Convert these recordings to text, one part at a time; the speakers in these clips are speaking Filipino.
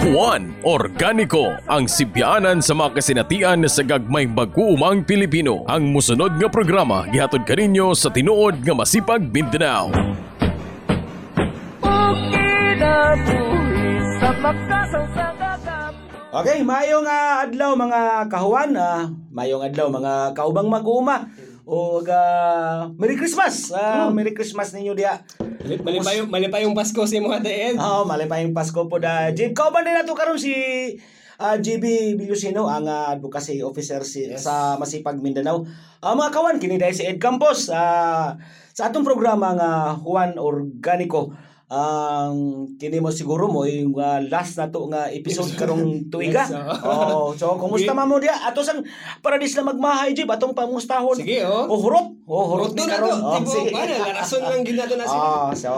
Juan Organiko ang sibyanan sa mga kasinatian sa gagmay mag-uumang Pilipino. Ang musunod nga programa gihatod kaninyo sa tinuod nga masipag Mindanao. Okay, mayong ah, adlaw mga kahuan, ah, mayong adlaw mga kaubang mag-uuma. O ah, Merry Christmas. Ah, Merry Christmas ninyo dia. Mali, mali pa yung, mali pa yung Pasko si mga daen. Oh, mali pa yung Pasko po da. Jib, kauban din nato karon si ah, JB Bilusino ang ah, advocacy officer si, sa Masipag Mindanao. Ah, mga kawan kini dahil si Ed Campos ah, sa atong programa nga Juan Organico ang kini mo siguro mo yung ah, last na to nga episode karong tuiga. Yes, oh, so kumusta man mo dia? Ato sang paradis na magmahay jib atong pamustahon. Sige, oh. Oh, hurot. Oh, hurot na karon. Oh, Tipo, sige. ano, larason lang ginato na sila. Ah, so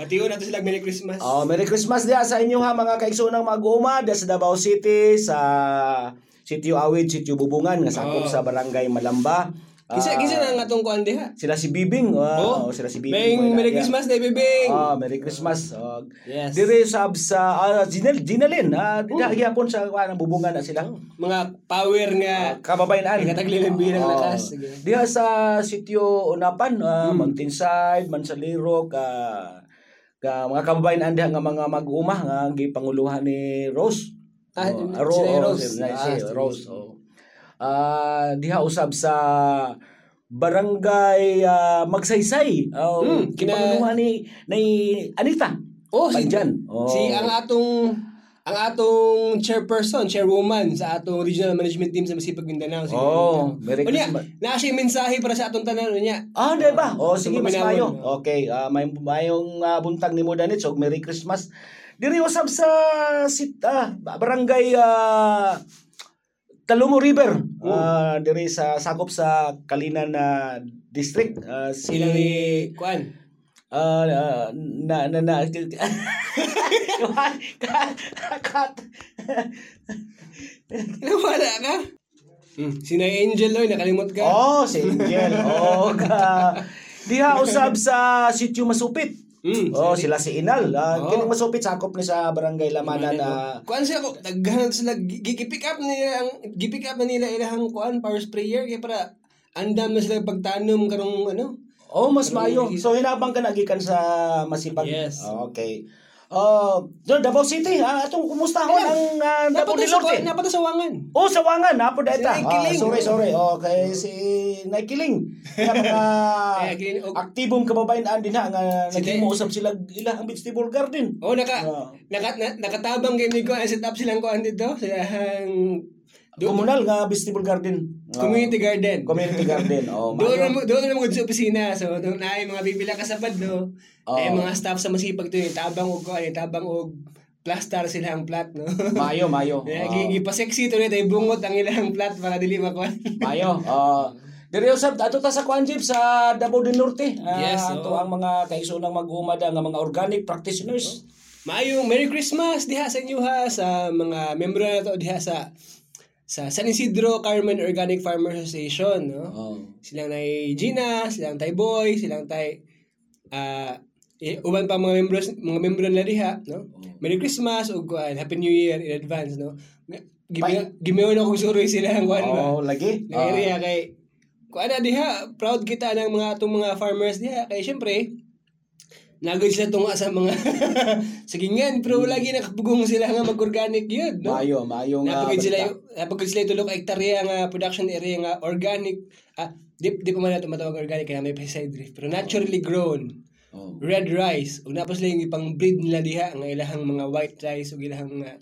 Batiyo na to sila Merry Christmas. Oh, Merry Christmas dia sa inyo ha mga kaigsoonang mag-uuma sa Davao City sa Sitio Awid, Sitio Bubungan nga sakop Oh. sa Barangay Malamba. Kisa, Ah, kisa na nga tong kuan diha. Sila si Bibing. Oh, Oh, sila si Bibing. Bing, Merry dia. Christmas, day bibing. Ah, Merry Christmas. Oh, Yes. Dire sab sa uh, Ginal, Ginalin. Ah, uh, gihapon sa kuan bubungan na sila. Mga power nga. Kababayan. Kataglilang bilang Oh. lakas. Sige. Diha sa Sitio Unapan, uh, Hmm. Mountainside, Mansaliro, ka ka mga kababayan anda nga mga mag-uma nga gipanguluhan ni Rose. Ah, Oh, sila Ro- yung oh, Rose. si- Ah, si sige. Rose. Oh. Ah, diha usab sa Barangay ah, Magsaysay. Oh, Hmm, kina- gipanguluhan ni ni Anita. Oh, si, Panjan. Oh. si ang atong ang atong chairperson, chairwoman sa atong regional management team sa Masipag Mindanao. Si Oh, Merry Christmas. naa siya mensahe para sa atong tanan unya. Ah, di ba? Oh, sige, mas mayo. Okay, ah, may mayong ah, buntag ni mo danit. So, Merry Christmas. Diri usab sa sit ah, barangay ah, Talumo River. Ah, diri sa sakop sa Kalinan na district. Ah, si Sila ni kuan. ah, ah, na na na kat Wala ka? Hmm. Si Nay Angel Loy, nakalimot ka. Oh, si Angel. Oh, ka. Diha usab sa sitio Masupit. Hmm. Oh, sila si Inal. Uh, Oh. Kining masupit sakop ni sa barangay Lamana na Kuan siya ko, daghan sila gipick up nila ang gipick up na nila ilahang kuan power sprayer kay para andam na sila pagtanom karong ano. Oh, mas hindi- So hinabang ka nagikan sa Masipag. Yes. Oh, okay. Uh, Davao City, ah, atong kumusta ho ang uh, sa Norte? kuan, napata sa wangan. Oh, sa Wangan, napo da Si ita. Naikiling. Ah, sorry, sorry. Okay, si Naikiling. Kaya mga og- aktibong kababayan din ha nga Si naging usab sila ila ang vegetable garden. Oh, naka, Ah. naka na, nakatabang kay Nico ang set up silang kuan dito, silang Komunal nga vegetable garden. Ah, community garden. community garden. Oh, Doon na doon na mo sa opisina. So doon na ay mga bibila ka sa padlo. Oo. Ay mga staff sa masipag to, yung tabang og kuan, yung tabang og plaster sila ang plat no. Mayo, mayo. Kaya Ah. gi gipa-sexy to tay bungot ang ilang plat para dili makuan. Mayo. Uh, Diri usab ato ta sa Kwanjib sa Davao del Norte. Ah, Yes, ato oo. ang mga kaisunang mag-umada nga mga organic practitioners. Maayong Merry Christmas diha sa inyo ha sa mga membro na to diha sa sa San Isidro Carmen Organic Farmer Association no. Oh. Silang nay Gina, silang tay Boy, silang tay ah eh, uban pa mga membros mga membro nila diha no. Merry Christmas ug kuan Happy New Year in advance no. Gimi gimiyon ako suroy sila ang kuan ba. Oh, lagi. Ng area kay kuan na diha proud kita ng mga atong mga farmers diha kay syempre Nagod sila tunga sa mga sagingan pero lagi nakapugong sila nga mag-organic yun no? Mayo, mayo nga. Napagod sila, napagod sila tulog ka hektarya nga production area nga organic. Ah, di, di pa man nato matawag organic kaya may pesticide drift. Pero naturally grown. Oh. Red rice. Ug napos lang yung ipang breed nila diha nga ilahang mga white rice ug ilahang uh,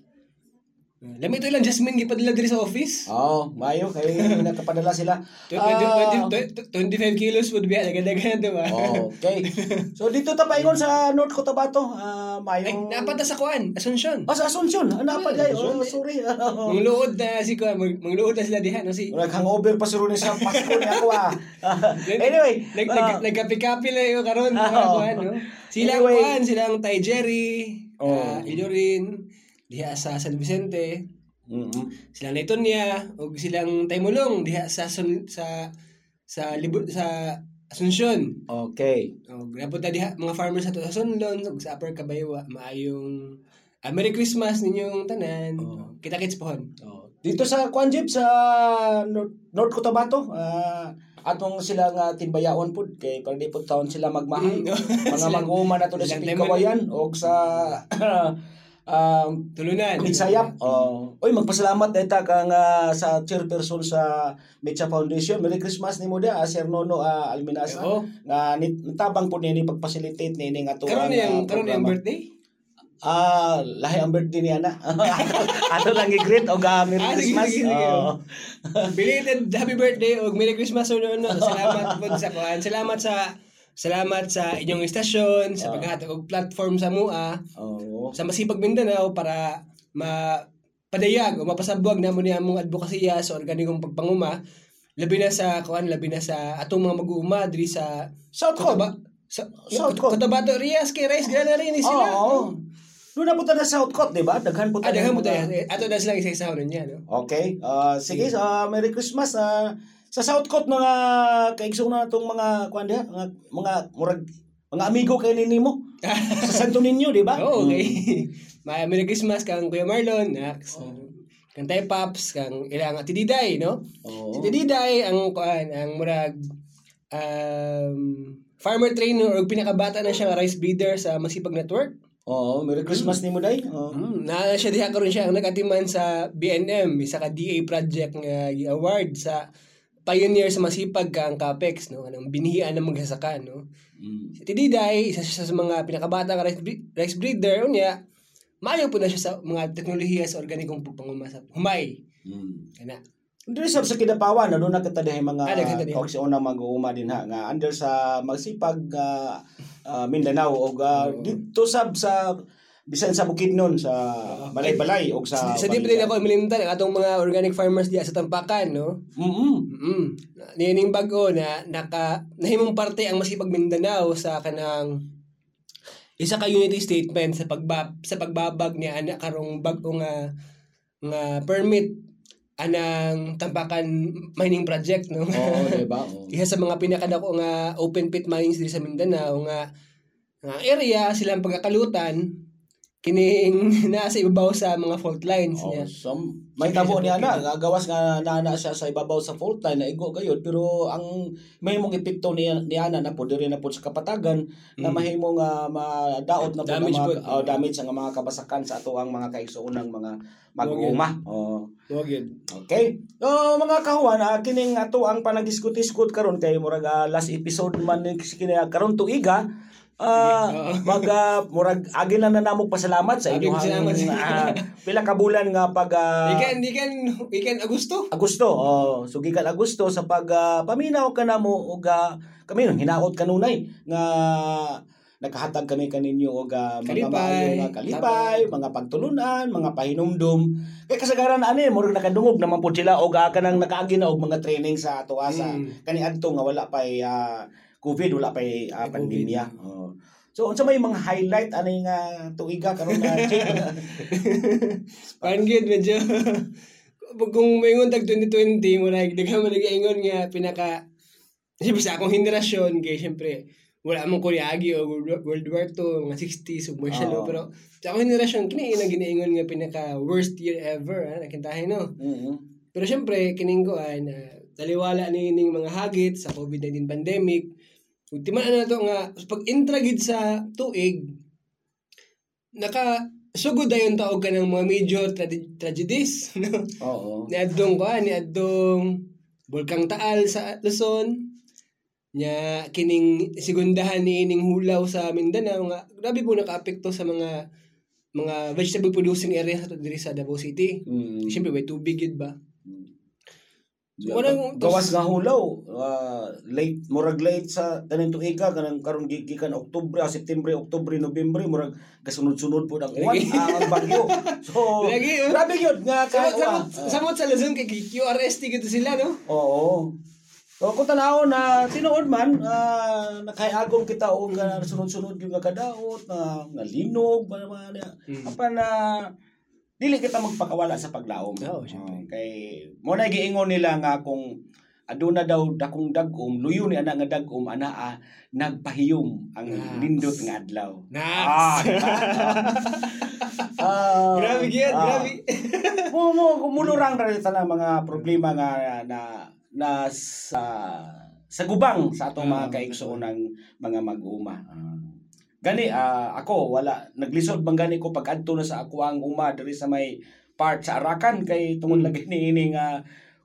Lami ito ilang jasmine gipadala diri sa office. Oh, mayo kay nakapadala sila. 20, Ah, 20, 25 kilos would be nagadagan di ba? oh, okay. So dito ta paingon sa North Cotabato, ah Ay, mayong napata sa kuan, Asuncion. Ah, sa Asuncion. Ah, napad Ah, ay. Oh, sorry. Mga luod na si kuan, mga luod na sila diha no si Nag-hangover pa si Ronnie sa Pasko ni ako ah. anyway, nag, ah, nag, nagkapi-kapi lang yung karon Ah, mga oo. kuan, no? Silang Anyway. kuan, silang Tay Jerry, Oo. ah, Ilorin, diha sa San Vicente, mm silang Naytonia, ug silang Taymulong diha sa sa sa Libu, sa Asuncion. Okay. Og napunta diha mga farmers ato sa Sunlon ug sa Upper Kabaywa maayong ah, Merry Christmas ninyong tanan. Oo. Kita-kits pohon. Oh. Dito sa Kwanjib sa North, North Cotabato, ah, atong sila nga timbayaon pud kay para di pud taon sila magmahay. Mm. Mga Sila- mag-uuma na to sa silang Pingkawayan o sa um, Tulunan. Migsayap. Oh. Oy, magpasalamat data kang ah, sa chairperson sa Mecha Foundation. Merry Christmas ni mo dia, ah, Sir Nono ah, Alminasa. Oo. Nga nit- nitabang po nini pag-facilitate nini nga to Karon ang, yung ah, karon programa. birthday. Ah, lahi ang birthday ni Ana. ato lang i-greet o ga Merry Ah, Christmas. sige, sige. Oo. Belated happy birthday o Merry Christmas o no, no. Salamat po sa kuan. Salamat sa salamat sa inyong istasyon, sa Ah. paghatag og platform sa MUA, Oo. sa Masipag Mindanao para ma padayag o mapasabwag na mo niya among advokasya sa organikong pagpanguma labi na sa kuan labi na sa atong mga mag-uuma diri sa South. Cotabato sa South Code. Cotabato Rias kay Rice rin ni sila. Oo. Doon na punta na sa South Code, di ba? Daghan punta Ah, daghan tayo. Ato na silang isa-isahan niya, no? Okay. Ah, sige, ah, Merry Christmas. ah, sa South Coast mga kaigsoon na itong mga kuan diha, mga mga murag mga amigo kay nini mo. sa Santo Niño, di ba? Oo, okay. May Merry Christmas kang Kuya Marlon, Nax. Kang Tay Paps, kang ilang Ati Diday, no? Oo. Si Ati Diday, ang kuan, ang murag um, farmer trainer o pinakabata na siya rice breeder sa Masipag Network. Oo, Merry Christmas ni mo day. Oo. Mm, na siya diha karon siya ang nagatiman sa BNM, isa ka DA project nga award sa pioneer sa masipag kang Capex no anong binihian ng magsasaka no Mm. Si Tididay, isa siya sa mga pinakabata nga rice, bre- rice breeder, unya, maayo po na siya sa mga teknolohiya sa organikong pagpangumasa. Humay. Mm. Kana. Diri sa sa Kidapawan, ano na kita dihay mga Ah, kaugsyon na mag-uuma din ha nga under sa magsipag ah, ah, Mindanao o Oo. dito sab sa bisan sa Bukidnon sa Balay-Balay o sa Sa, sa di pa rin ako imilimtan ang atong mga organic farmers diya sa Tampakan, no? Mm. Mm. Nining bago na naka nahimong parte ang masipag Mindanao sa kanang isa ka unity statement sa pagba sa pagbabag niya ana karong bag-o nga nga permit anang Tampakan mining project no. Oo, di ba? Isa sa mga pinakadako nga open pit mines diri sa Mindanao nga nga area silang pagkakalutan kining naa sa ibabaw sa mga fault lines Oh, niya. so, may tabo niya na, nga gawas nga naana siya sa ibabaw sa fault line na igo gayud pero ang mahimong epekto niya niya na po diri na po sa kapatagan na Mm. mahimong nga madaot na po Damage na po. mga, oh, damage ang mga kabasakan sa ato ang mga kaigsuonang mga mag-uuma. Oh. Yun. Okay. So mga kahuan, uh, kining ato ang panagdiskut-diskut karon kay murag ah, last episode man ni kini karon tuiga. Oo. mag ah, murag agi na na namog pasalamat sa inyo pasalamat sa- ah, pila ka bulan nga pag ah, Ikan, ikan, ikan Agusto. Agosto. Oh, so gikan Agosto sa pag ah, paminaw ka namo og ah, kami nang hinaot kanunay nga nakahatag kami kaninyo og ah, mga Kalipay, nga kalipay, mga pagtulunan, mga pahinumdum. Kay kasagaran ani murag nakadungog naman po sila og ah, kanang nakaagi na og mga training sa ato asa. Mm. Kani adto nga wala pa ah, COVID, wala pa Ay, uh, COVID. pandemya. Oh. So unsa may mga highlight ani nga tuiga karon na Parang good, medyo. Kung maingon tag 2020, muna daghan man nag-ingon nga pinaka Siyempre sa akong henerasyon, kay siyempre, wala mong kuryagi o World War II, mga 60s, o. Oo. Pero sa akong henerasyon, kini na ginaingon nga pinaka worst year ever, ha, nakintahin no. mm Pero syempre, kining ko ay na taliwala ni ning mga hagit sa COVID-19 pandemic. Ultiman na to nga pag intragid sa tuig naka sugod dayon taog ka ng mga major tra- tragedies no Oo. ni adtong ko ni adtong bulkang taal sa Luzon nya kining segundahan ni ining hulaw sa Mindanao nga grabe po nakaapekto sa mga mga vegetable producing area sa diri sa Davao City. Mm. Siyempre may tubig yun ba? Yeah, Walang- gawas nga hulaw ah, late murag late sa tanin tuiga kanang karon gigikan Oktubre, ah, September, Oktubre, Nobyembre murag kasunod-sunod po ang uwan ah, ang bagyo. So Lagi, oh. grabe yun nga Samot, ka. samot, samot sa Luzon kay QRST gitu sila no? Oo. So kung tanaw na tinuod man uh, nakayagom kita og uh, sunod-sunod yung nga kadaot na nga linog ba naman niya. Mm. Apa na dili kita magpakawala sa paglaom. Oo, syempre. Oh, kay mo na giingon nila nga kung aduna daw dakong dagom luyo ni ana nga dagom ana ah, nagpahiyom ang Ah. lindot nga adlaw. Nax. Ah? Ah, Grabe gyud, ah. grabe. mo mo kumulurang ra na mga problema nga na na sa sa gubang sa atong mga Ah, kaigsoon ng mga mag-uma. Ah. Gani ah, ako wala naglisod bang gani ko pag adto na sa ako ang uma diri sa may part sa Arakan kay tungod lagi ni ini nga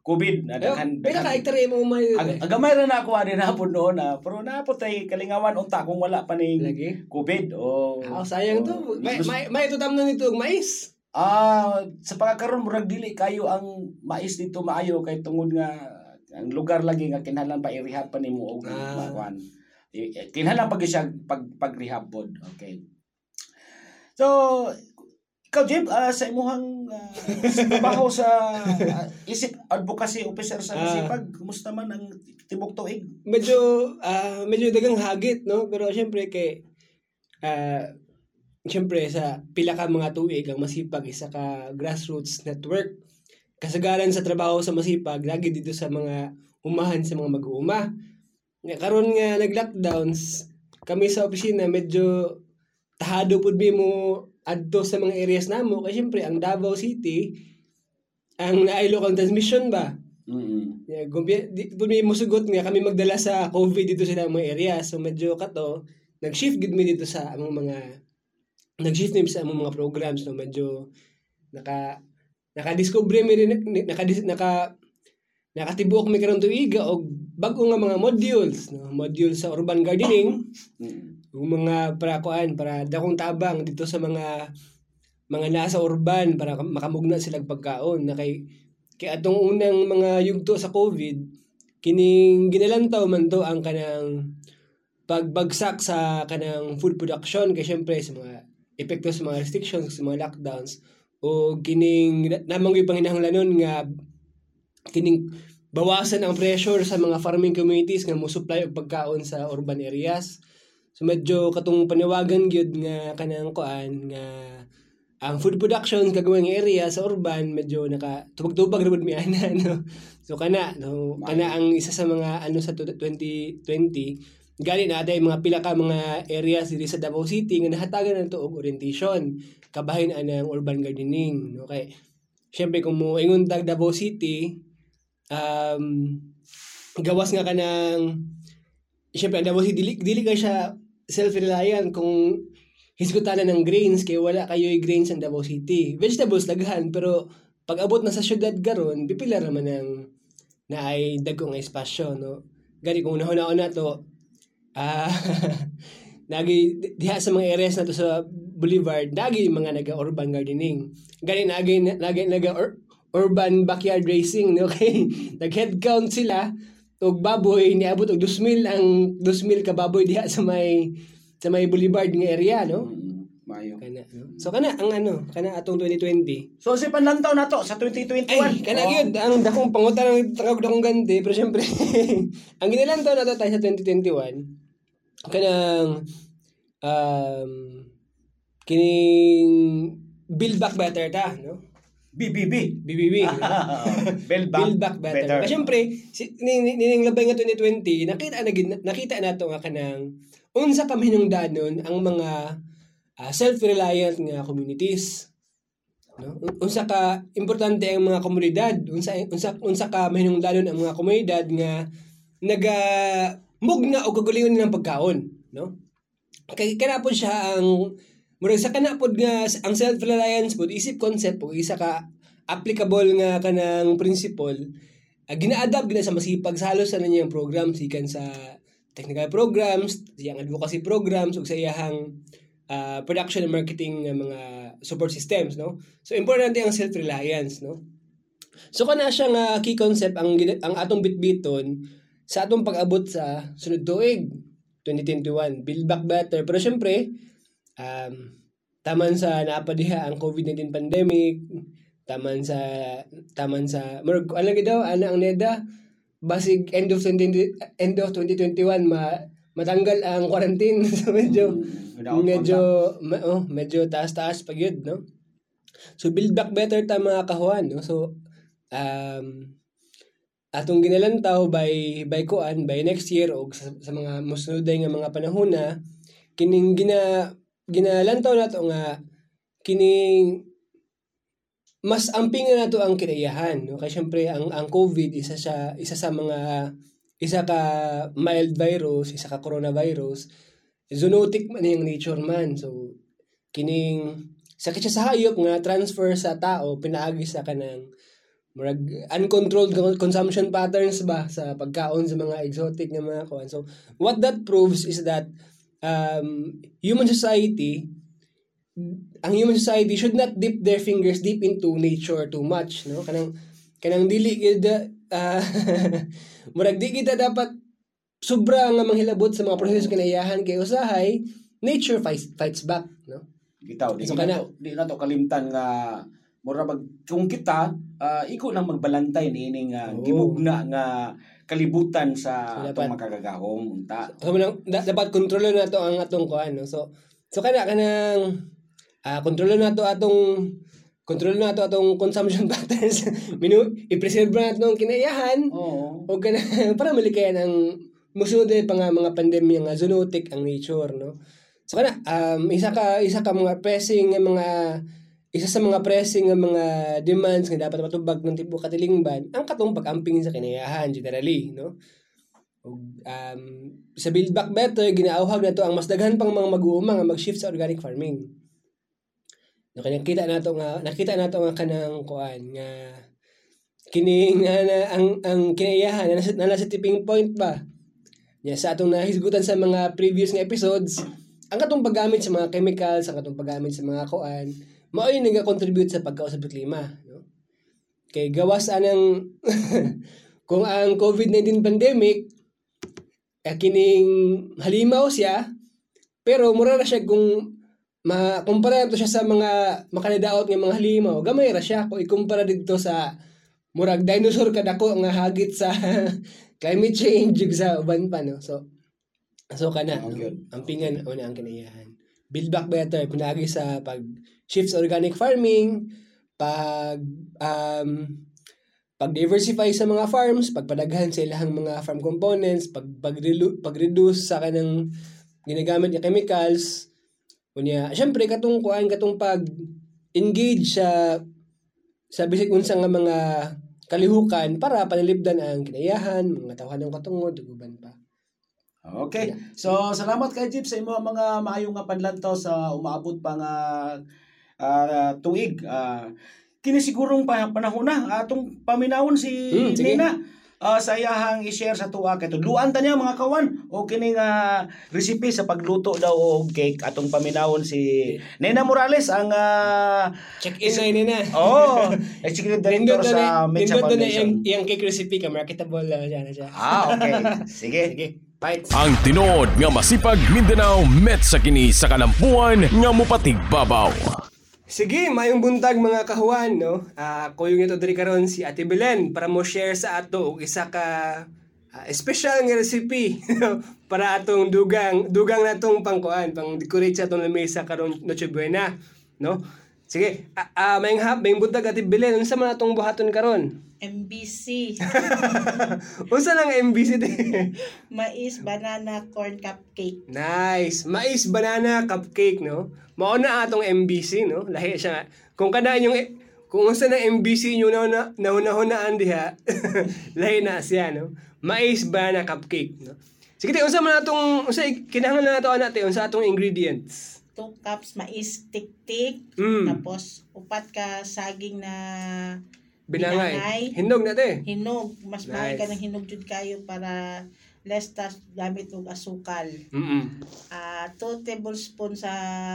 COVID na daghan Pero daghan- ka mo may Ag agamay ra na ako ani napod noon na pero napod tay kalingawan unta kung wala pa ning. COVID o Ah, sayang to. May may may tutam na nito mais. Ah, sa pagkakaroon murag dili kayo ang mais dito maayo kay tungod nga ang lugar lagi nga kinahanglan pa i-rehab pa nimo og Ah. I- Kinahanglan pag siya pag pag-rehab pod. Okay. So, ikaw Jib, ah, sa imuhang ah, sa trabaho sa ah, isip advocacy officer sa. Masipag, kumusta man ang tibok tuig? Medyo ah medyo dagang hagit no, pero syempre kay ah syempre sa pila ka mga tuig ang masipag isa ka grassroots network. Kasagaran sa trabaho sa masipag lagi dito sa mga umahan sa mga mag-uuma. Nga karon nga nag-lockdowns kami sa opisina medyo tahado pud mi mo adto sa mga areas namo kay syempre ang Davao City ang naay local transmission ba Mm. Yeah, gumbi, di, di may musugot nga kami magdala sa COVID dito sa mga area. So medyo kato, nag-shift gid mi dito sa among mga nag-shift mi sa among mga programs no medyo naka naka-discover mi rin naka naka nakatibuok mi karon tuiga og bag-o nga mga modules no? Modules sa urban gardening Mm. ug mga para kuan para dakong tabang dito sa mga mga nasa urban para makamugna sila pagkaon. Na kay kay atong unang mga yugto sa COVID kining ginalantaw man to ang kanang pagbagsak sa kanang food production. Kay syempre sa mga epekto sa mga restrictions sa mga lockdowns. O kining namang yung panginahanglanon nga kining bawasan ang pressure sa mga farming communities nga mo supply og pagkaon sa urban areas. So medyo katong paniwagan gyud nga kanang kuan nga ang food production kagawang area sa urban medyo naka tubag-tubag ra mi ana no. So kana no? Kana ang isa sa mga ano sa 2020 gali na aday mga pila ka mga areas diri sa Davao City nga nahatagan nato og orientation kabahin ana ang urban gardening no? Kay syempre kung mo ingon tag Davao City um gawas nga kanang syempre ang City dili, dili ka siya self-reliant kung hisgutan ng grains kay wala kayo yung grains sa Davao City. Vegetables daghan pero pag abot na sa syudad garon pipila naman ng na ay dagkong espasyo no. Gani kung unahon na to ah nagi diha sa mga areas na to sa Boulevard nagi mga naga urban gardening. Gani nagi nagi naga urban backyard racing no kay nag head count sila og baboy niabot og 2,000 ang 2,000 ka baboy diha sa may sa may boulevard nga area no Mm. Mayo. kana no so kana ang ano kana atong 2020 So si panlantaw na to sa 2021. ay kana Oh. gyud ang dakong pangutan ng tawag dakong ganti pero syempre ang ginilantaw na to tayo sa 2021 kanang um kining build back better ta no BBB. BBB Build back, build back better. Kasi syempre, si, labay nga 2020, nakita na nakita nato nga kanang unsa ka hinungdanon ang mga ah, self-reliant nga communities. No? Un- Unsa ka importante ang mga komunidad, unsa unsa unsa ka mahinungdanon ang mga komunidad nga naga mugna og kagalingon ng pagkaon, no? Kay kanapod siya ang murag sa kanapod nga ang self-reliance pod isip concept o isa ka applicable nga kanang principle uh, gina-adapt gina sa masipag sa halos sa niyang programs ikan sa technical programs, siyang advocacy programs ug sa iyang ah, production and marketing nga mga support systems no. So importante ang self-reliance no. So kana siya nga key concept ang ang atong bitbiton sa atong pag-abot sa sunod tuig 2021 build back better pero syempre um, taman sa napadiha ang COVID-19 pandemic, taman sa taman sa murag ano daw ana ang neda basig end of 20, end of 2021 ma matanggal ang quarantine so medyo Without medyo ma- oh, medyo taas-taas pag yun, no? So build back better ta mga kahuan, no? So um atong ginalantaw by by kuan by next year o sa, sa mga mosunod nga mga panahon na kining gina ginalantaw nato nga kining mas ampingan nato ang kinaiyahan no? Kay syempre ang ang COVID isa siya isa sa mga isa ka mild virus isa ka coronavirus zoonotic man yung nature man. So kining sakit siya sa hayop nga transfer sa tao pinaagi sa kanang murag uncontrolled con- consumption patterns ba sa pagkaon sa mga exotic nga mga kuan so what that proves is that um, human society ang human society should not dip their fingers deep into nature too much no kanang kanang dili gid uh, murag di kita dapat sobra nga manghilabot sa mga proseso kinaiyahan kay usahay nature fights fights back no Bitaw, di, So, na kana- to, di na to kalimtan nga mura mag kung kita ah, iko nang magbalantay niining uh, Oo. gimugna nga kalibutan sa So, atong makagagahom unta. So manang da, dapat kontrolo na to ang atong kuan no. So so kana kanang ah kontrolo na to atong kontrolo na to atong consumption patterns. Minu i-preserve na atong kinaiyahan Oo. o kana para malikayan ang musunod pa nga mga pandemya nga zoonotic ang nature no. So kana um isa ka isa ka mga pressing nga mga isa sa mga pressing nga mga demands nga dapat matubag ng tipo katilingban ang katong pag-amping sa kinaiyahan generally no. Ug, um, sa Build Back Better, ginaauhag na to ang mas daghan pang mga mag-uuma nga mag-shift sa organic farming. No, kaya nakita na to nga, nakita na to nga kanang kuan nga kini nga na, ang ang kinaiyahan na na nasa tipping point ba nya sa atong nahisgutan sa mga previous nga episodes ang katong paggamit sa mga chemicals ang katong paggamit sa mga kuan mao yung nag-contribute sa pagkausap sa klima no? Kay gawas anang kung ang COVID-19 pandemic eh, kining halimaw siya pero mura na siya kung makumpara to siya sa mga makalidaot nga mga halimaw gamay ra siya. Kung ikumpara dito sa murag dinosaur kadako nga hagit sa climate change ug sa uban pa no? So so kana Oh, no? ang pingan una ang kinaiyahan build back better pinagi sa pag shift sa organic farming pag um pag diversify sa mga farms pagpadaghan sa ilahang mga farm components pag pag, pag reduce sa kanang ginagamit nga chemicals unya syempre katong kuan katong pag engage sa sa bisig unsa nga mga kalihukan para panalibdan ang kinaiyahan, mga tawhan ng katungod, ug uban pa. Okay. So salamat kay Jeep sa imo mga maayong nga panlantaw sa umaabot pa nga ah, tuig. Ah, kini sigurong pa, panahon na atong paminawon si Hmm, sige. Nina. Ah, sa iyahang i-share sa tuwa kay tudluan ta niya mga kawan o kini nga recipe sa pagluto daw og cake atong paminawon si Nena Morales ang ah, Check in na ini na. oh executive director sa ni, Mensa nindot na Foundation. yung, yung cake recipe ka, marketable na siya na siya. Ah, okay. Sige. Sige, bites. Ang tinuod nga masipag Mindanao met sa kini sa kalampuan nga mupatig babaw. Sige, mayong buntag mga kahuan, no? Ah, ko ito diri karon si Ate Belen para mo share sa ato og isa ka ah, special nga recipe para atong dugang dugang natong pangkuan, pang decorate sa atong lamesa karon Noche Buena, no? Sige, ah, ah, mayong hap, mayong buntag Ate Belen, unsa man atong buhaton karon? MBC, unsa lang MBC di? mais, banana, corn cupcake. Nice. Mais banana cupcake, no? Mao na atong MBC, no? Lahi siya. Kung kada yung kung unsa na MBC nyo na na naunahunaan diha, lahi na siya, no? Mais banana cupcake, no? Sige, te, unsa man atong unsa kinahanglan na nato ana te unsa atong ingredients? 2 cups mais tik-tik. Mm. Tapos, upat ka saging na Binangay. Binangay. Hinog na te. hinog. Mas mahal ka Nice. ng hinog jud kayo para less tas gamit og asukal. Mm. Ah, 2 tablespoon sa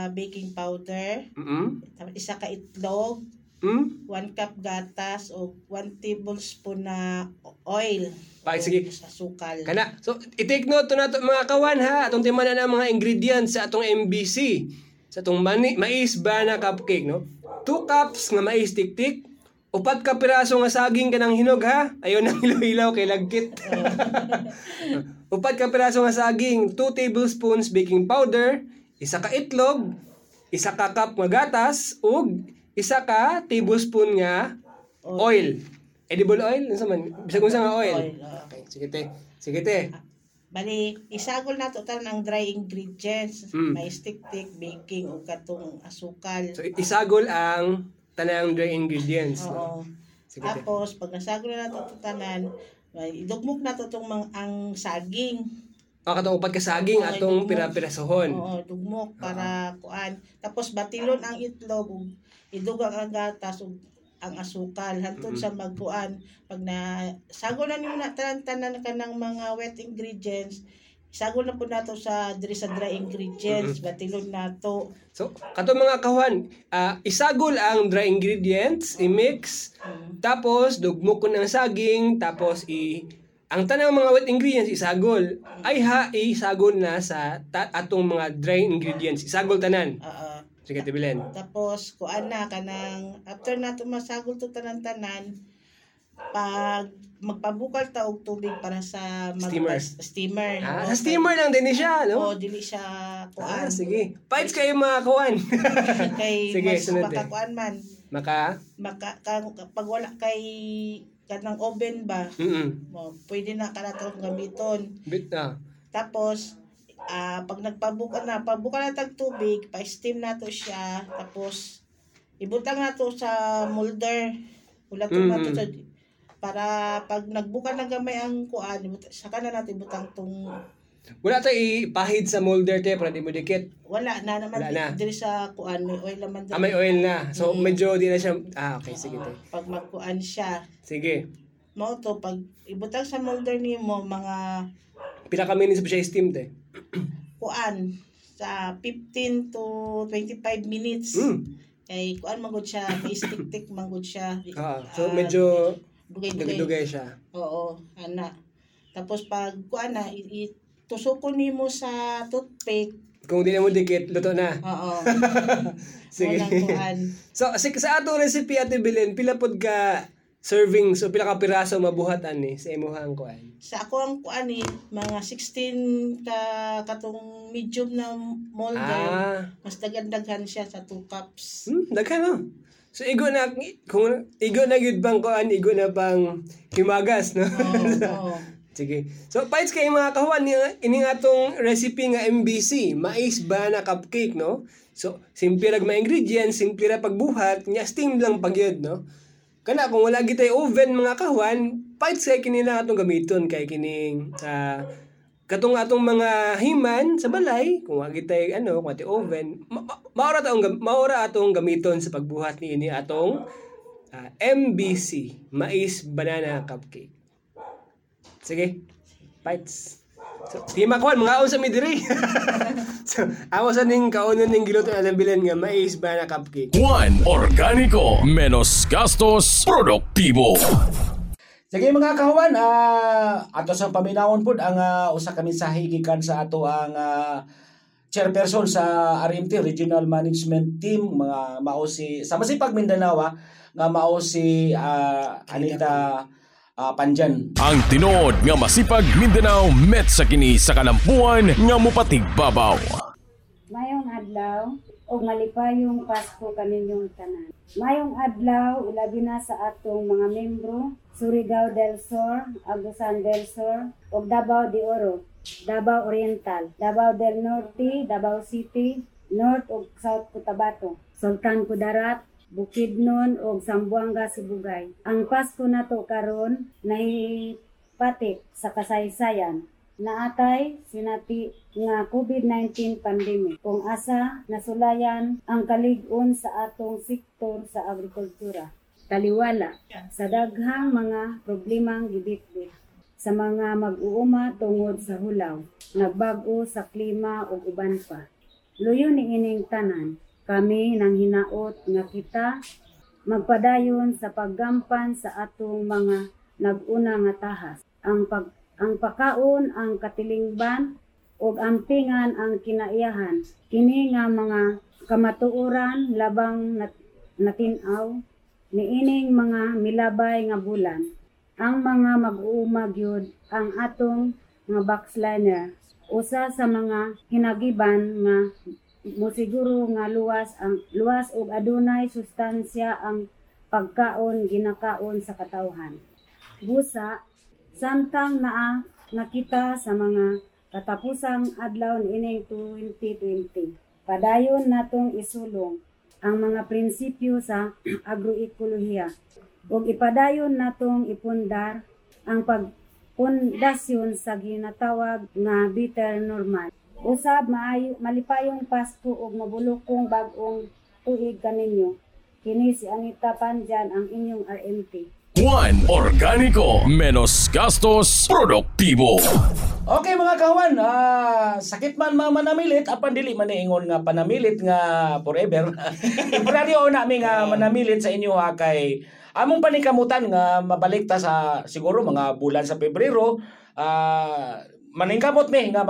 baking powder. Mm. Tapos isa ka itlog. Mm. 1 cup gatas o 1 tablespoon na oil. Pa, o sige. Asukal. Kana. So, i-take note to nato mga kawan ha. Atong timanan ang mga ingredients sa atong MBC. Sa atong mani, mais banana cupcake, no? 2 cups nga mais tik-tik. Upat ka piraso nga saging kanang hinog ha. Ayaw nang ilaw-ilaw kay lagkit. Upat ka piraso nga saging, 2 tablespoons baking powder, isa ka itlog, isa ka cup nga gatas, ug isa ka tablespoon nga oil. Edible oil? Ano man? Bisag unsa nga oil? Oil. Okay, sige te. Sige te. Bali, isagol nato tanan ang dry ingredients. Mm. May stick-tick, baking, o katong asukal. So isagol ang tanang dry ingredients. No? Oo. Sige. te. Tapos, pag nasagol na ito tanan, idugmok na to itong mang, ang saging. O katong upat ka saging atong dugmok. pira-pirasohon. Oo, dugmok para kuan. Tapos batilon ang itlog, ug idugang ang gatas ug ang asukal hantod sa magkuan pag na sagol na nimo na tanan-tanan kanang mga wet ingredients sagol na po nato sa diri sa dry ingredients batilon nato So, kato mga kawan, ah, isagol ang dry ingredients, i-mix, Mm. tapos dugmo ko ng saging, tapos i ang tanang mga wet ingredients isagol. Ay ha, isagol na sa ta- atong mga dry ingredients. Isagol tanan. Oo. Sige, Tibilen. tapos kuan na kanang after nato masagol to tanan-tanan pag magpabukal ta og tubig para sa mag- Steamer. steamer Ah, sa steamer lang din siya, no? Oo, dili siya Ah, kuan. sige. Fights kayo mga kawan. kay Sige, mas sunod eh. makakuan man. Maka, Maka, kang, pag wala kay kanang oven ba, mm mo, pwede na ka na itong gamiton. Bit na. Tapos, ah pag nagpabuka na, pabuka na tag tubig, pa-steam na to siya, tapos, ibutang na to sa molder. Wala to na to Mm. sa, para pag nagbuka na gamay ang kuan, saka na natin ibutang tong, Wala tayo ipahid sa molder te para di mo dikit. wala na naman Wala na. diri sa kuan, may oil naman Ah, may oil na. So, Mm. medyo di na siya... Ah, okay. Sige, te. pag magkuan siya, Sige. mo to pag ibutang sa molder nimo mga Pila ka minutes pa siya steam, te. kuan sa 15 to 25 minutes. Mm. Kay kuan magud siya, may stick-tick siya. Ah, so, Ah, medyo dugay-dugay. siya. Oo, ana. Tapos pag kuan na i- itusukon nimo sa toothpick. Kung di na mo dikit, luto na. Oo. Sige. So, sa, atong recipe, Ate Belen, pila pod ka servings o pila ka piraso mabuhat ani sa imuhang kuan. Sa ako ang kuan ni mga 16 ka katong medium na molder. Ah, Mas daghan-daghan siya sa 2 cups. hmm, daghan no. So igo na kung igo na gyud bang kuan, igo na bang himagas no. Oo. oo. Sige. So fights kay mga kahuan ni ini nga atong recipe nga MBC, mais banana cupcake no. So simple ra mga ingredients, simple ra pagbuhat, nya steam lang pagyud no. Kana kung wala gitay oven mga kahuan, fights kay kini lang atong gamiton kay kining ah, katong atong mga himan sa balay kung wala gitay ano kung ati oven ma- ma- maora atong gam- maora atong gamiton sa pagbuhat ni ini atong ah, MBC mais banana cupcake. Sige fights so di makuan mga sa midiri so awas ning kaunon ning giluto na bilen nga mais banana cupcake? Juan Organico Menos gastos Produktibo Sige mga kahuan, ah ato sa paminawon pud ang ah, usa ka mensahe gikan sa ato ang ah, chairperson sa RMT Regional Management Team. Mga mao si sa Masipag Mindanao nga mao si ah, Anita ah, Panjan. Ang tinuod nga masipag Mindanao met sa kini sa kalampuan nga mupatigbabaw. Mayong adlaw ug malipayong Pasko kaninyong tanan. Mayong adlaw ilabi na sa atong mga membro Surigao del Sur, Agusan del Sur ug Davao de Oro, Davao Oriental, Davao del Norte, Davao City, North ug South Cotabato, Sultan Kudarat, Bukidnon ug Zamboanga Sibugay. Ang Pasko nato karon nahipatik sa kasaysayan naatay sinati nga COVID-19 pandemic kung asa nasulayan ang kalig-on sa atong sektor sa agrikultura. Taliwala sa daghang mga problemang gibitbit sa mga mag-uuma tungod sa hulaw, nagbag-o sa klima ug uban pa. Luyo ni ining tanan, kami nang hinaot nga kita magpadayon sa paggampan sa atong mga nag-una nga tahas. Ang pag ang pakaon ang katilingban ug ampingan ang kinaiyahan. Kini nga mga kamatuoran labang nat, natinaw niining mga milabay nga bulan. Ang mga mag-uuma gyud ang atong nga backsliner usa sa mga hinagiban nga mosiguro nga luwas ang luwas ug adunay sustansya ang pagkaon ginakaon sa katawhan busa samtang naa nakita sa mga katapusang adlaw ining 2020. Padayon natong isulong ang mga prinsipyo sa agroekolohiya ug ipadayon natong ipundar ang pagpundasyon sa ginatawag nga bitter normal. Usab maayo malipayong Pasko ug mabulokong bag-ong tuig kaninyo. Kini si Anita Panjan ang inyong RMT. Juan Organico. Menos gastos, produktibo. Okay mga kawan, ah, sakit man mga manamilit, apan dili man niingon nga panamilit nga forever. Temporary o nami nga manamilit sa inyo ha kay among paningkamutan nga mabalik ta sa siguro mga bulan sa Pebrero, ah maningkamot mi nga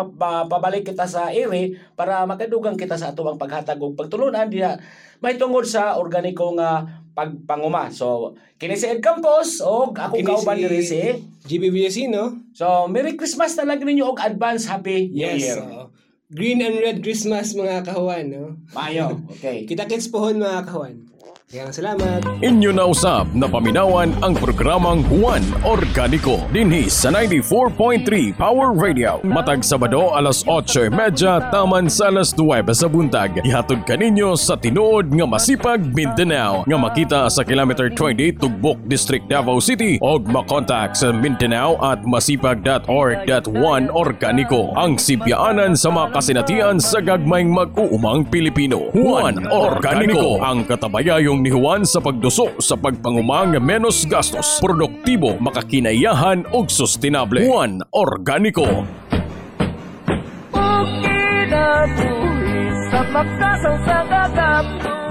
pabalik kita sa ere para makadugang kita sa ato ang paghatag og pagtulunan diha may tungod sa organiko nga pagpanguma. So kini si Ed Campos og ako kauban diri si GB Villasino. So, Merry Christmas na lang ninyo og advance Happy New Yes. Year. oo. Green and red Christmas mga kahuan, no? Mayo. Okay. Kita-kits pohon mga kahuan. Kaya salamat. Inyo na usab na paminawan ang programang Juan Organico dinhi sa 94.3 Power Radio. Matag Sabado alas 8.30 taman sa alas 9 sa buntag. Ihatod kaninyo sa tinuod nga masipag Mindanao nga makita sa kilometer 20 Tugbok District Davao City o makontak sa Mindanao at masipag.org.1 Organico ang sipyaanan sa mga kasinatian sa gagmayng mag-uumang Pilipino. Juan Organico ang katabayayong ni Juan sa pagduso sa pagpangumang menos gastos, produktibo, makakinayahan ug sustainable. Juan Organico. Kinabuhi sa makasaw sa gagap